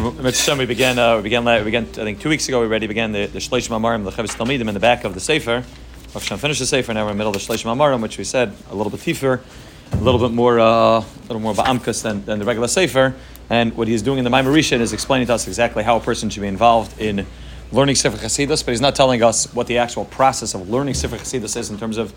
Mitzvah, we began, uh, we began, we began, I think two weeks ago, we already began the, the Shleish Mamarim, the Chovos Talmidim in the back of the Sefer. Hashem finished the Sefer, now we're in the middle of the Shleish Mamarim, which we said a little bit deeper, a little bit more, uh, a little more ba'amkas than, than the regular Sefer. And what he's doing in the Maimarishan is explaining to us exactly how a person should be involved in learning Sefer Chasidus, but he's not telling us what the actual process of learning Sefer Chasidus is in terms of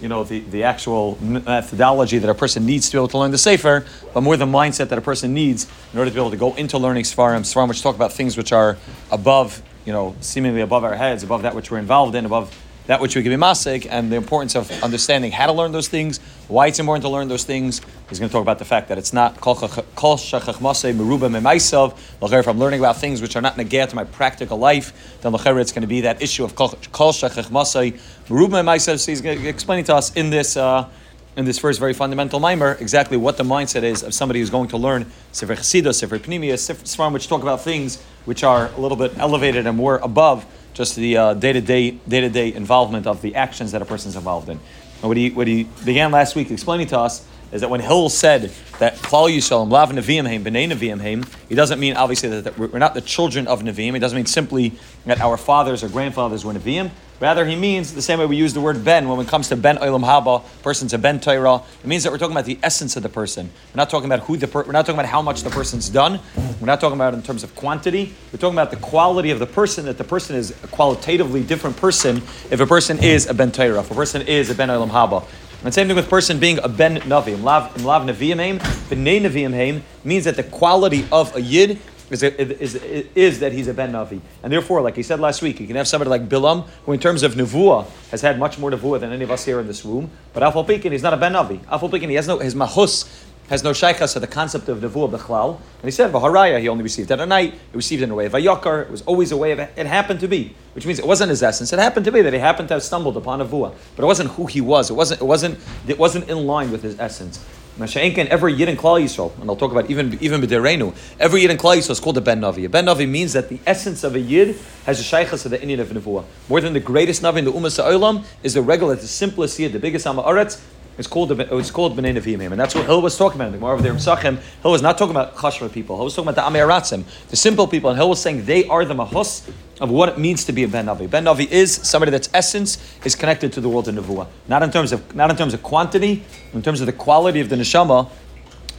you know, the, the actual methodology that a person needs to be able to learn the Sefer, but more the mindset that a person needs in order to be able to go into learning Svarim. Svarim which talk about things which are above, you know, seemingly above our heads, above that which we're involved in, above that which we can be masik, and the importance of understanding how to learn those things, why it's important to learn those things. He's going to talk about the fact that it's not kol shachachmasei meruba memaisav. If I'm learning about things which are not negate to my practical life, then it's going to be that issue of kol shachachmasei meruba memaisav. So he's going to explain to us in this. Uh, in this first very fundamental mimer, exactly what the mindset is of somebody who's going to learn Sefer Chassidus, Sefer Pnimius, Sefer which talk about things which are a little bit elevated and more above just the uh, day-to-day day-to-day involvement of the actions that a person's involved in. And what he what he began last week explaining to us is that when Hill said that Klal Yisrael Lav Nevi'im Heim B'nei Nevi'im Heim, he doesn't mean obviously that, we're not the children of Nevi'im. It doesn't mean simply that our fathers or grandfathers were Nevi'im. Rather, he means the same way we use the word ben when it comes to ben olam haba, person's a ben Torah. It means that we're talking about the essence of the person. We're not talking about who the per- we're not talking about how much the person's done. We're not talking about in terms of quantity. We're talking about the quality of the person. That the person is a qualitatively different person if a person is a ben Torah, if a person is a ben olam haba. And same thing with person being a ben navi. Lav lav neviim b'nei neviim means that the quality of a yid is, is, is, that he's a ben navi, and therefore, like he said last week, you can have somebody like Bilam, who in terms of nevuah has had much more nevuah than any of us here in this room. But Afal Pekin, he's not a ben navi. Afal Pekin, he has no his mahus has no shaykhas to the concept of nevuah bechlal. And he said, Vaharaya, he only received it at night. He received it in a way of a yakar. It was always a way of, it happened to be, which means it wasn't his essence. It happened to be that he happened to have stumbled upon nevuah. But it wasn't who he was. It wasn't, it wasn't, it wasn't in line with his essence. Masha'inkin, every Yid in Klal Yisrael, and I'll talk about even even B'derenu, every Yid in Klal Yisrael is called a Ben Navi. A Ben Navi means that the essence of a Yid has a shaykhas of the Indian of Nevuah. More than the greatest Navi in the Ummah Sa'olam is the regular, the simplest Yid, the biggest Amma Aretz, it's called oh, it's called Bnei and that's what Hill was talking about. The Gemara of the Psachim, Hill was not talking about Chashva people. Hill was talking about the Amiratzim, the simple people, and Hill was saying they are the mahus of what it means to be a Ben Navi. Ben Navi is somebody that's essence is connected to the world of Nevuah, not in terms of not in terms of quantity, in terms of the quality of the neshama.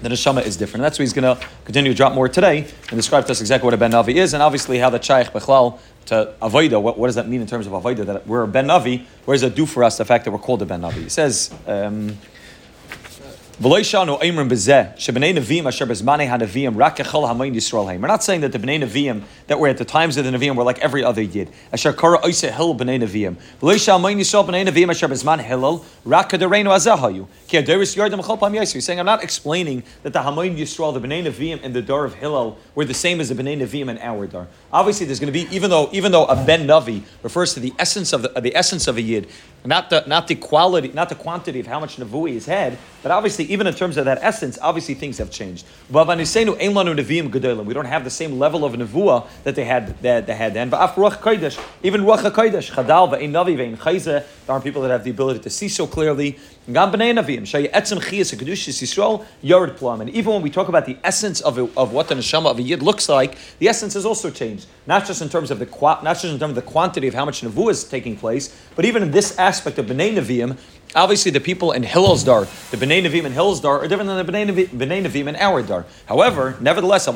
The neshama is different. And that's why he's going to continue to drop more today and describe to us exactly what a Ben Navi is, and obviously how the Shaykh Bechlal to avoida. What, what, does that mean in terms of avoida? That we're a ben navi. What does it do for us? The fact that we're called a ben navi. He says. Um, we're not saying that the Bnei Nevi'im that were at the times of the Nevi'im were like every other Yid. Asher Kara He's saying, I'm not explaining that the Hamayin Yisrael, the Bnei Nevi'im and the Dar of Hillel were the same as the Bnei Nevi'im and our Dar. Obviously, there's going to be, even though even though a Ben Navi refers to the essence of the, the essence of a Yid, not the not the quality, not the quantity of how much Navui he's had, but obviously even in terms of that essence, obviously things have changed. We don't have the same level of nevuah that they had that they had then. Even ruach hakodesh, chadal ve'ein navi. There are people that have the ability to see so clearly. And even when we talk about the essence of, of what the neshama of a yid looks like, the essence has also changed. Not just in terms of the not just in terms of the quantity of how much nevuah is taking place, but even in this aspect of bnei neviim, Obviously, the people in Hillel's Dar, the Bnei Nevi'im in Hillel's Dar, are different than the Bnei Nevi'im in our Dar. However, nevertheless,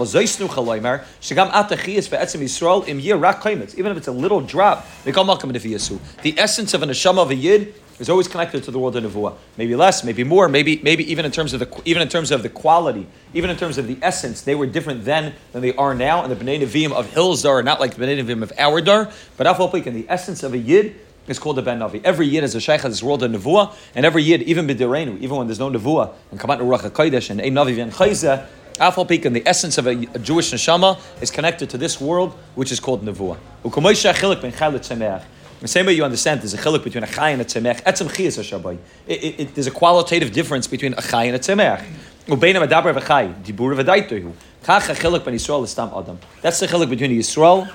isroll in year raymets. even if it's a little drop, the essence of an neshama of a yid is always connected to the world of nevuah. Maybe less, maybe more, maybe maybe even in terms of the even in terms of the quality, even in terms of the essence, they were different then than they are now. And the Bnei Nevi'im of Hillsdar are not like the Bnei Nevi'im of our Dar, but in the essence of a yid is called a Ben Navi. Every yid is a Shaykh of this world of Nevuah, and every yid, even B'direnu, even when there's no Nevuah, and Kamat Ruach HaKodesh, and Ein Navi and Chayzeh, Afal Pekin, the essence of a, a, Jewish neshama is connected to this world, which is called Nevuah. The same way you understand there's a chiluk between a chay and a tzemech. Etzem chi is a shabai. There's a qualitative difference between a chay and a tzemech. Ubeina medaber v'chay, dibur v'daitohu. Kach a chiluk ben Yisrael istam adam. That's the chiluk between Yisrael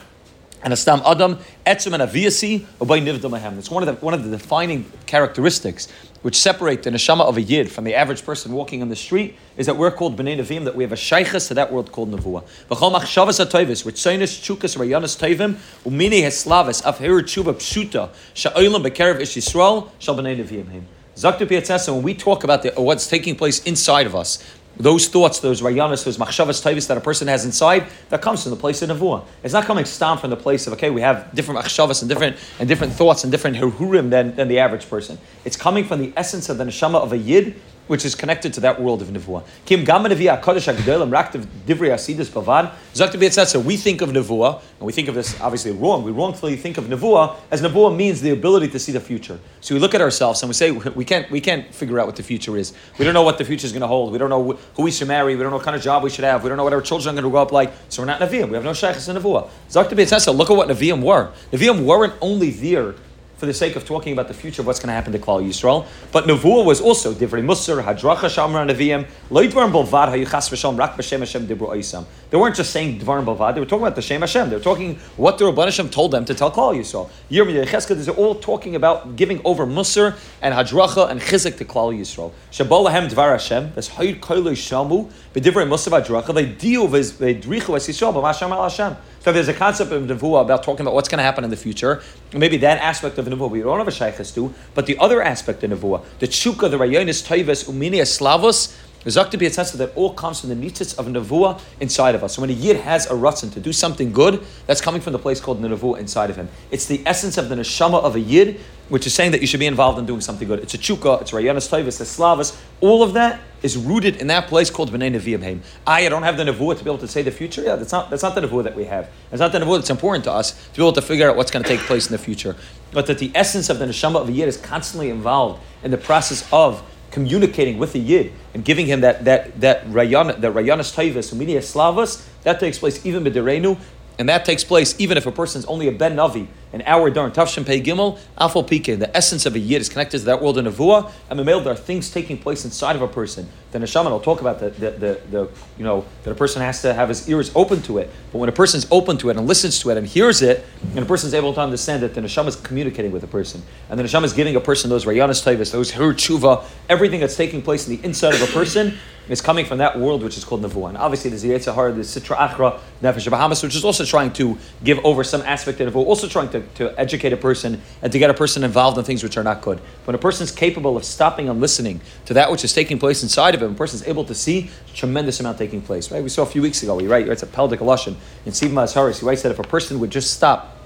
and a stam adam etzem and aviyasi obay nivdamahem. It's one of the one of the defining characteristics which separate the neshama of a yid from the average person walking on the street is that we're called bnei nevim, that we have a shaykhs to that world called nevuah. V'chol machshavas hatovis, which soinis chukas rayanis tovim umini heslavis afher tshuva pshuta sha'olam bekerev ish Yisrael shal bnei nevim. Zaktu Piatzesa, when we talk about the, what's taking place inside of us, those thoughts, those rayanas, those machshavas tavis that a person has inside, that comes from the place of nevuah. It's not coming down from the place of okay, we have different machshavas and different and different thoughts and different hirurim than, than the average person. It's coming from the essence of the neshama of a yid which is connected to that world of nevuah. Kim gama neviah kodesh agdolim raktiv asidus bavad. Zakti We think of nevuah, and we think of this obviously wrong. We wrongfully think of nevuah as nevuah means the ability to see the future. So we look at ourselves and we say we can't we can't figure out what the future is. We don't know what the future is going to hold. We don't know who we should marry. We don't know what kind of job we should have. We don't know what our children are going to grow up like. So we're not neviim. We have no shaykhs in nevuah. Zakti Look at what neviim were. Neviim weren't only there for the sake of talking about the future of what's going to happen to Klal Yisrael. But Nevuah was also Divrei Musar, Hadracha Shamra Neviim, Loitvar Bolvad Hayuchas V'Shalom Rak B'Shem Hashem Dibru Oisam. They weren't just saying Dvar Bolvad, they were talking about the Shem Hashem. They were talking what the Rabban Hashem told them to tell Klal Yisrael. Yirmiyah Chesed, they're all talking about giving over Musar and Hadracha and Chizik to Klal Yisrael. Shabolahem Dvar Hashem, this Hayud Koilo Shamu, B'Divrei Musar Hadracha, they deal with Drichu Es Yisrael, B'Mashem Al Hashem. So there's a concept of nevuah about talking about what's going to happen in the future. Maybe that aspect of nevuah we don't have a shaykhs to, but the other aspect of nevuah, the tshuka, the rayonis, toivus, umini, slavos, a tensor that all comes from the nitzitz of nevuah inside of us. So when a yid has a ratzon to do something good, that's coming from the place called nevuah inside of him. It's the essence of the neshama of a yid, which is saying that you should be involved in doing something good. It's a chukah, it's Rayonis, toivus, it's slavas. All of that is rooted in that place called b'nei neviim Haim. I don't have the nevuah to be able to say the future. Yeah, that's not that's not the nevuah that we have. It's not the nevuah that's important to us to be able to figure out what's going to take place in the future. But that the essence of the neshama of a yid is constantly involved in the process of communicating with the yid and giving him that that that rayana that rayanas taivas uminia slavas that takes place even b'derenu and that takes place even if a person is only a ben navi an hour during Tafshin Pei Gimel, Afal Pike, the essence of a Yid is connected to that world in Nevuah, and Mamel, there are things taking place inside of a person. The Neshama will talk about the, the, the, the, you know, that a person has to have his ears open to it. But when a person's open to it and listens to it and hears it, and a person's able to understand that the Neshama is communicating with a person. And the Neshama is giving a person those Rayanas Taivas, those Her Tshuva, everything that's taking place in the inside of a person is coming from that world which is called Nevuah. And obviously there's the Yetzirah, the Sitra Achra, Nefesh Bahamas, which is also trying to give over some aspect of Nevuah, also trying to, to educate a person and to get a person involved in things which are not good. When a person is capable of stopping and listening to that which is taking place inside of him, a person is able to see tremendous amount taking place. Right? We saw a few weeks ago, he writes, it's a Peldik Alashan in Sivma Haris, he writes that if a person would just stop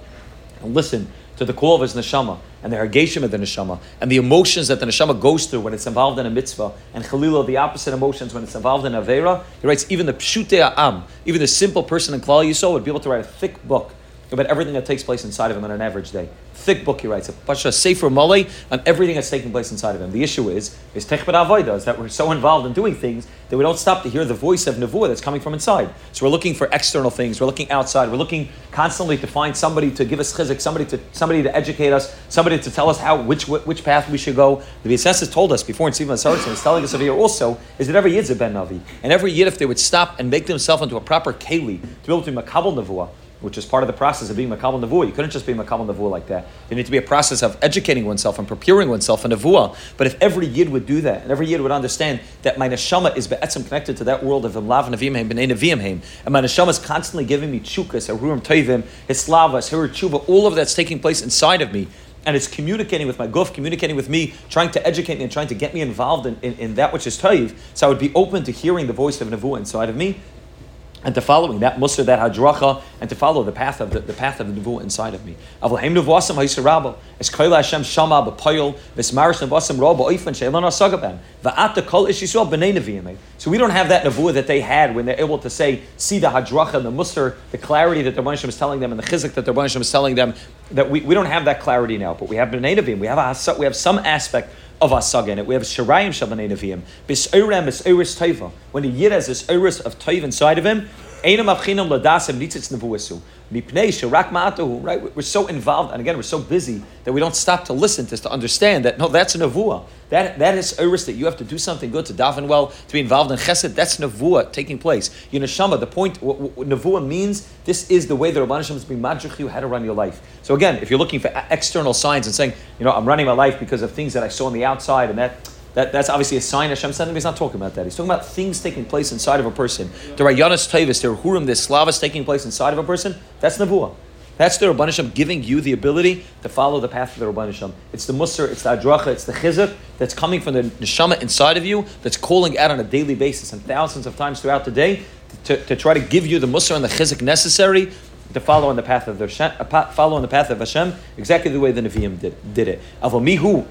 and listen to the call of his neshama and the hargeshim of the neshama and the emotions that the neshama goes through when it's involved in a mitzvah and chalila the opposite emotions when it's involved in avera. He writes even the pshute am, even the simple person in Klal Yisrael would be able to write a thick book about everything that takes place inside of him on an average day. Thick book, he writes, a Pasha Sefer Mole on everything that's taking place inside of him. The issue is, is Techbet Avodah, is that we're so involved in doing things that we don't stop to hear the voice of Nevuah that's coming from inside. So we're looking for external things, we're looking outside, we're looking constantly to find somebody to give us chizik, somebody to somebody to educate us, somebody to tell us how which which path we should go. The V'Yasses has told us before in Sivan Sarson, is telling us over here also, is that every Yid's a Ben Navi. And every Yid, if they would stop and make themselves into a proper Keli, to be able to Makabal Nevuah, which is part of the process of being Makabal Nevuah. You couldn't just be Makabal Nevuah like that. There need to be a process of educating oneself and preparing oneself in Nevuah. But if every Yid would do that, and every Yid would understand that my neshama is be'etzim connected to that world of Lav Nevi'im Heim, B'nei Nevi'im Heim, and my neshama is constantly giving me chukas, Arurim Toivim, Hislavas, Tshuva, all of that's taking place inside of me, and it's communicating with my guf, communicating with me, trying to educate me and trying to get me involved in, in, in that which is Taiv, so I would be open to hearing the voice of Nevuah inside of me, and to following that musr, that hadracha, and to follow the path of the, the path of the nevuah inside of me. Avlahem nevuasam haisarabo. Es koila Hashem shama b'poyol v'smarish nevuasam ro ba'oifen she'elon asagabem va'ata kol ish b'nei neviim. So we don't have that nevuah that they had when they're able to say, see the hadracha, the musr, the clarity that the Rebbeinu is telling them, and the chizik that the Rebbeinu is telling them. That we, we don't have that clarity now, but we have b'nei neviim. We have a, we have some aspect of Asaga in it. We have Shirayim Shabbanei Nevi'im. Bis'orem is Oris Taiva. When the Yid has this Oris of Taiva inside of him, Right? We're so involved, and again, we're so busy that we don't stop to listen to, to understand that no, that's a nevuah. That that is iris that you have to do something good to daven well, to be involved in chesed. That's nevuah taking place. You neshama. The point what, what nevuah means. This is the way the Rabban Hashem is being magic you how to run your life. So again, if you're looking for external signs and saying, you know, I'm running my life because of things that I saw on the outside, and that that, that's obviously a sign Hashem sent him. He's not talking about that. He's talking about things taking place inside of a person. There are Yanas Tavis, are Hurim, there's Slavas taking place inside of a person. That's Nevuah. That's the Rabban Hashem giving you the ability to follow the path of the Rabban Hashem. It's the Musar, it's the Adracha, it's the Chizuk that's coming from the Neshama inside of you that's calling out on a daily basis and thousands of times throughout the day to, to try to give you the Musar and the Chizuk necessary to follow on the path of the uh, follow on the path of Hashem exactly the way the Nevi'im did, did it. Avomihu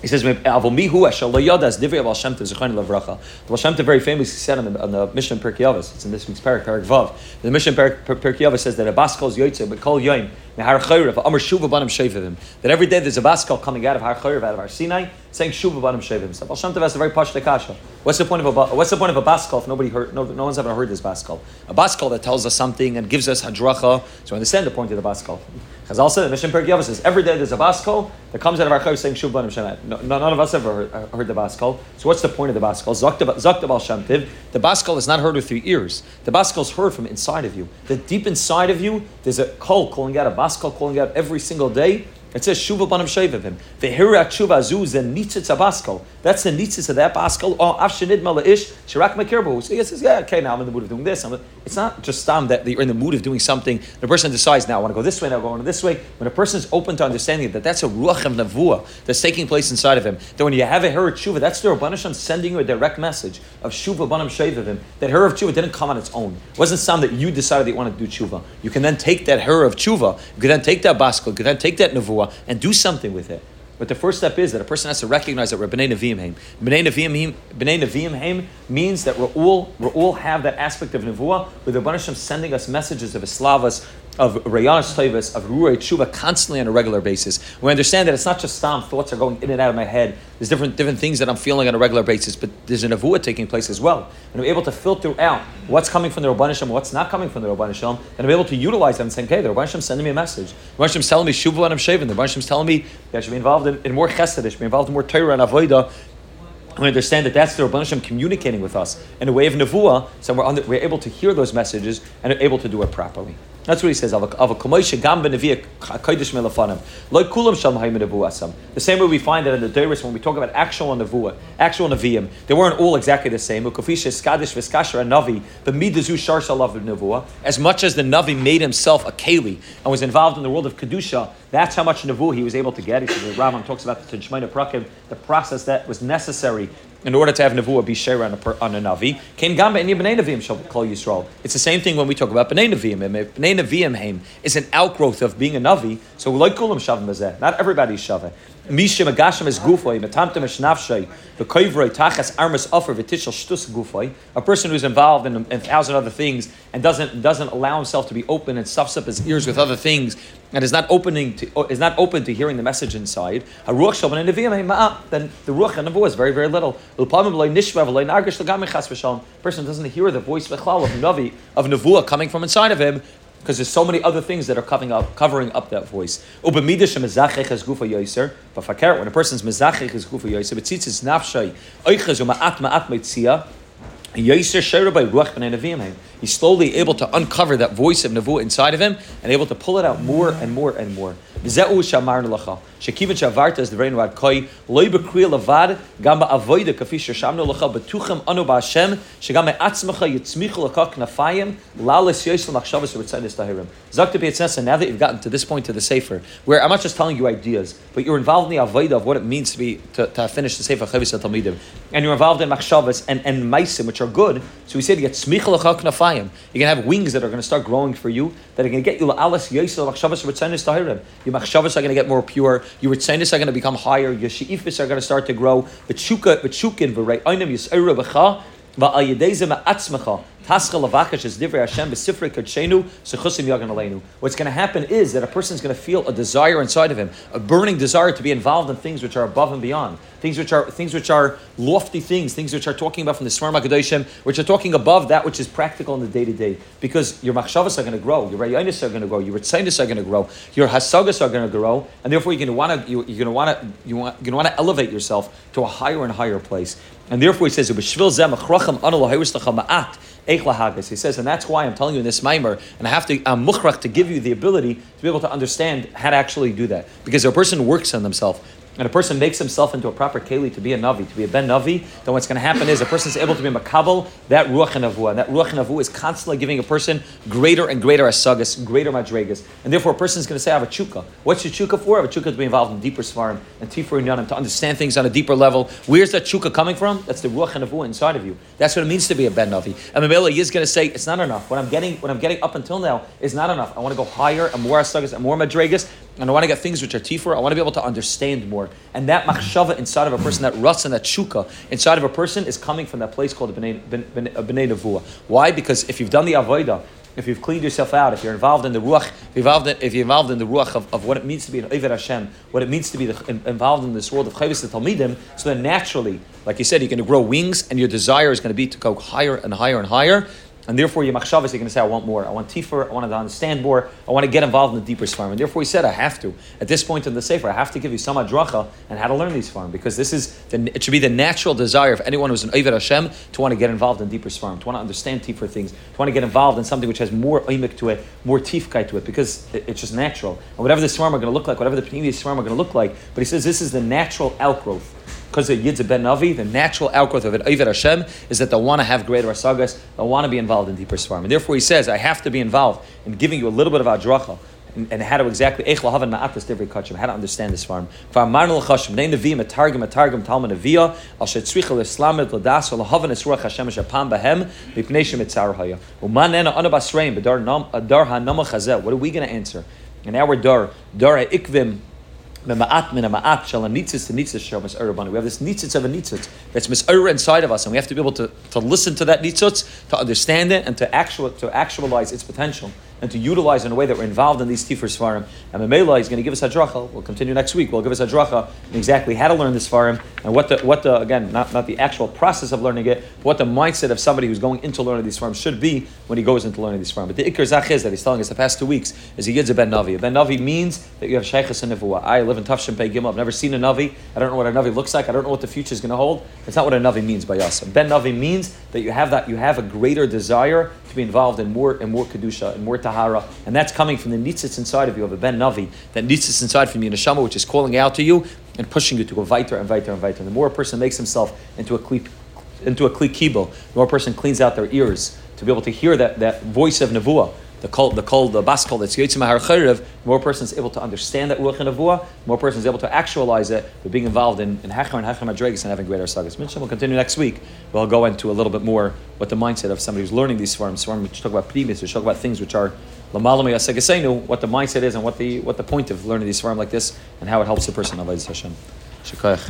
he says, "Avomihu ashaloyadas divrei Baal Shem Tov zechani lavracha." The Baal Shem Tov very famously said on the, on the Mishnah Pirkei Avos. It's in this week's parak, parak Vav. The Mishnah Pirkei Avos says that a baskol is yoytze, but kol yoyim mehar chayrav amar shuva banim shevivim. That every day there's a baskol coming out of har chayrav, out of our Sinai, saying shuva banim shevivim. So Baal Shem Tov has a very pashta kasha. What's the point of a what's the point of a baskol if nobody heard? No, no one's ever heard this baskol. A baskol that tells us something and gives us hadracha. So understand the point of the baskol. Chazal said, the Mishnah Perk says, every day there's a baskol that comes out of our chayyim saying Shuv Banim Shemet. No, none of us ever heard, heard the baskol. So what's the point of the baskol? Zakta Baal Shem. The baskol is not heard with your ears. The baskol is heard from inside of you. The deep inside of you, there's a call calling out, a baskol calling out every single day it says shuva banim shevivim. Vehirat shuva zu ze nitzitz abaskal. That's the nitzitz of that baskal. Oh, afshenid ish shirak mekirbu. So he says, yeah, okay, now I'm in the mood of doing this. it's not just stam that you're in the mood of doing something. The person decides now I want to go this way, now I want go this way. When a person is open to understanding that that's a ruach of navua that's taking place inside of him. That when you have a hirat shuva, that's the Rabbanisham sending you a direct message of shuva banim shevivim. That Her of shuva didn't come on its own. It wasn't some that you decided that you want to do tshuva. You can then take that Her of tshuva. You can then take that baskal. You can then take that navua and do something with it. But the first step is that a person has to recognize that we're B'nai Nevi'im Haim. B'nai Nevi'im Haim means that we're all, we're all have that aspect of Nevuah, with the Baruch sending us messages of Islavas, of Rayanas Taivas, of Ruray Tshuva constantly on a regular basis. We understand that it's not just stam, thoughts are going in and out of my head. There's different different things that I'm feeling on a regular basis, but there's an Nevuah taking place as well. And I'm able to filter out what's coming from the Rabban what's not coming from the Rabban and I'm able to utilize them and say, okay, the Rabban sending me a message. The Rabban telling me Shuvu and I'm shaving. The Rabban telling me that I should be involved in, in more chesed, I should be involved in more Torah and Avodah, we understand that that's the Rabban communicating with us in a way of nevuah, so we're, the, we're able to hear those messages and are able to do it properly. That's what he says. The same way we find that in the Deiris when we talk about actual nevuah, actual neviim, they weren't all exactly the same. As much as the navi made himself a keli and was involved in the world of kedusha, that's how much nevuah he was able to get. He says, Rambam talks about the Tanshmeina Prakim, the process that was necessary in order to have nevuah be share on a, on a navi. Kain gamba in bnei neviim shall call Yisrael. It's the same thing when we talk about bnei neviim. Bnei neviim heim is an outgrowth of being a navi. So like kulam shavim. Not everybody's shaveh. Misha Magashim is gufay, metamtem is nafshay, the koivroi tachas armas offer v'tishal shtus gufay. A person who's involved in, a thousand other things and doesn't doesn't allow himself to be open and stuffs up his ears with other things and is not opening to is not open to hearing the message inside. A ruach shalman and then the ruach and nevuah is very very little. Person doesn't hear the voice of navi of nevuah coming from inside of him because there's so many other things that are covering up, covering up that voice. When a person's mezachech is gufa yoiser, betzitzis nafshay, oiches u'ma'at ma'at meitzia, yoiser shera by ruach b'nei neviim He's slowly able to uncover that voice of nevuah inside of him and able to pull it out more and more and more. Yitzmichu now that you've gotten to this point of the Sefer, where I'm not just telling you ideas, but you're involved in the avoida of what it means to be to, to finish the Sefer Chovos and you're involved in machshavas and, and maisim, which are good, so we get smicha laka knafayim you're going to have wings that are going to start growing for you that are going to get you alas yosel machshavas. Your machshavas are going to get more pure. Your ritzanis are going to become higher. Your sheifis are going to start to grow. What's going to happen is that a person is going to feel a desire inside of him, a burning desire to be involved in things which are above and beyond, things which are things which are lofty things, things which are talking about from the Svarma Kedoshim, which are talking above that which is practical in the day to day. Because your machshavas are going to grow, your rayanis are going to grow, your ritzainis are going to grow, your hasagas are going to grow, and therefore you're going to want to you, are going to want to you want, you're going to want to elevate yourself to a higher and higher place. And therefore he says, he says, and that's why I'm telling you in this mimer, and I have to, I'm mukhrach to give you the ability to be able to understand how to actually do that. Because a person works on themselves, and a person makes himself into a proper keli to be a navi, to be a ben navi, then what's going to happen is a person is able to be makabel that ruach navu, and that ruach navu is constantly giving a person greater and greater asagas, greater madregas, and therefore a person is going to say, "I have a chuka." What's your chuka for? I have a chuka to be involved in deeper svarim and tifur yanim to understand things on a deeper level. Where's that chuka coming from? That's the ruach navu inside of you. That's what it means to be a ben navi. And Mamela is going to say, "It's not enough. What I'm getting, what I'm getting up until now is not enough. I want to go higher and more asagas and more madregas." And I want to get things which are tifur. I want to be able to understand more. And that machshava inside of a person, that rutz and that shuka inside of a person is coming from that place called a b'nei, b'nei nevuah. Why? Because if you've done the avodah, if you've cleaned yourself out, if you're involved in the ruach, if you're involved in, if you're involved in the ruach of, of what it means to be an Ovid Hashem, what it means to be the, involved in this world of Chovos Talmidim, so then naturally, like you said, you're going to grow wings, and your desire is going to be to go higher and higher and higher. And therefore, your machshavas, you're going to say, I want more. I want tifur. I want to understand more. I want to get involved in the deeper farm. And therefore, he said, I have to. At this point in the sefer, I have to give you some adracha and how to learn these farm because this is the, it should be the natural desire of anyone who's an Ovid Hashem to want to get involved in deeper farm, to want to understand tifur things, to want to get involved in something which has more oimik to it, more tifkai to it, because it, it's just natural. And whatever the farm are going to look like, whatever the previous farm are going to look like, but he says this is the natural outgrowth because Yidz ben Navi, the natural outgrowth of an Ovid Hashem is that they want to have greater asagas, they want to be involved in deeper svarim. And therefore he says, I have to be involved in giving you a little bit of adracha. And, and how to exactly how to understand this farm. What are we going to answer? In our dar, dar ha'ikvim We have this nitzitz of a nitzitz that's mis'er inside of us, and we have to be able to, to listen to that nitzitz, to understand it, and to actual to actualize its potential and to utilize in a way that we're involved in these tifur svarim. And Mamela is going to give us a dracha. We'll continue next week. We'll give us a dracha exactly how to learn this svarim and what the what the again not, not the actual process of learning it, but what the mindset of somebody who's going into learning these svarim should be when he goes into learning these svarim. But the ikar zachiz that he's telling us the past two weeks is a ben navi. A ben navi means that you have shaykhs and nevuah. I live in Tafshin Pei Gimel. I've never seen a navi. I don't know what a navi looks like. I don't know what the future is going to hold. That's not what a navi means by us. Ben navi means that you have that you have a greater desire be involved in more and more kedusha and more tahara, and that's coming from the nitzitz inside of you of a ben navi, that nitzitz inside from you, neshama, which is calling out to you and pushing you to go weiter and weiter and weiter. And the more a person makes himself into a kli, into a kli kibo, the more a person cleans out their ears to be able to hear that, that voice of nevuah the call, the call, the bas call that's Yitzim Chayrev, more person is able to understand that Ruach and Avua, more person is able to actualize it by being involved in, in Hachar and Hachar Madregis and having greater sagas. Mitzvah will continue next week. We'll go into a little bit more what the mindset of somebody who's learning these forms, forms which talk about primis, which talk about things which are Lamalam what the mindset is and what the what the point of learning these forms like this and how it helps the person. Hashem.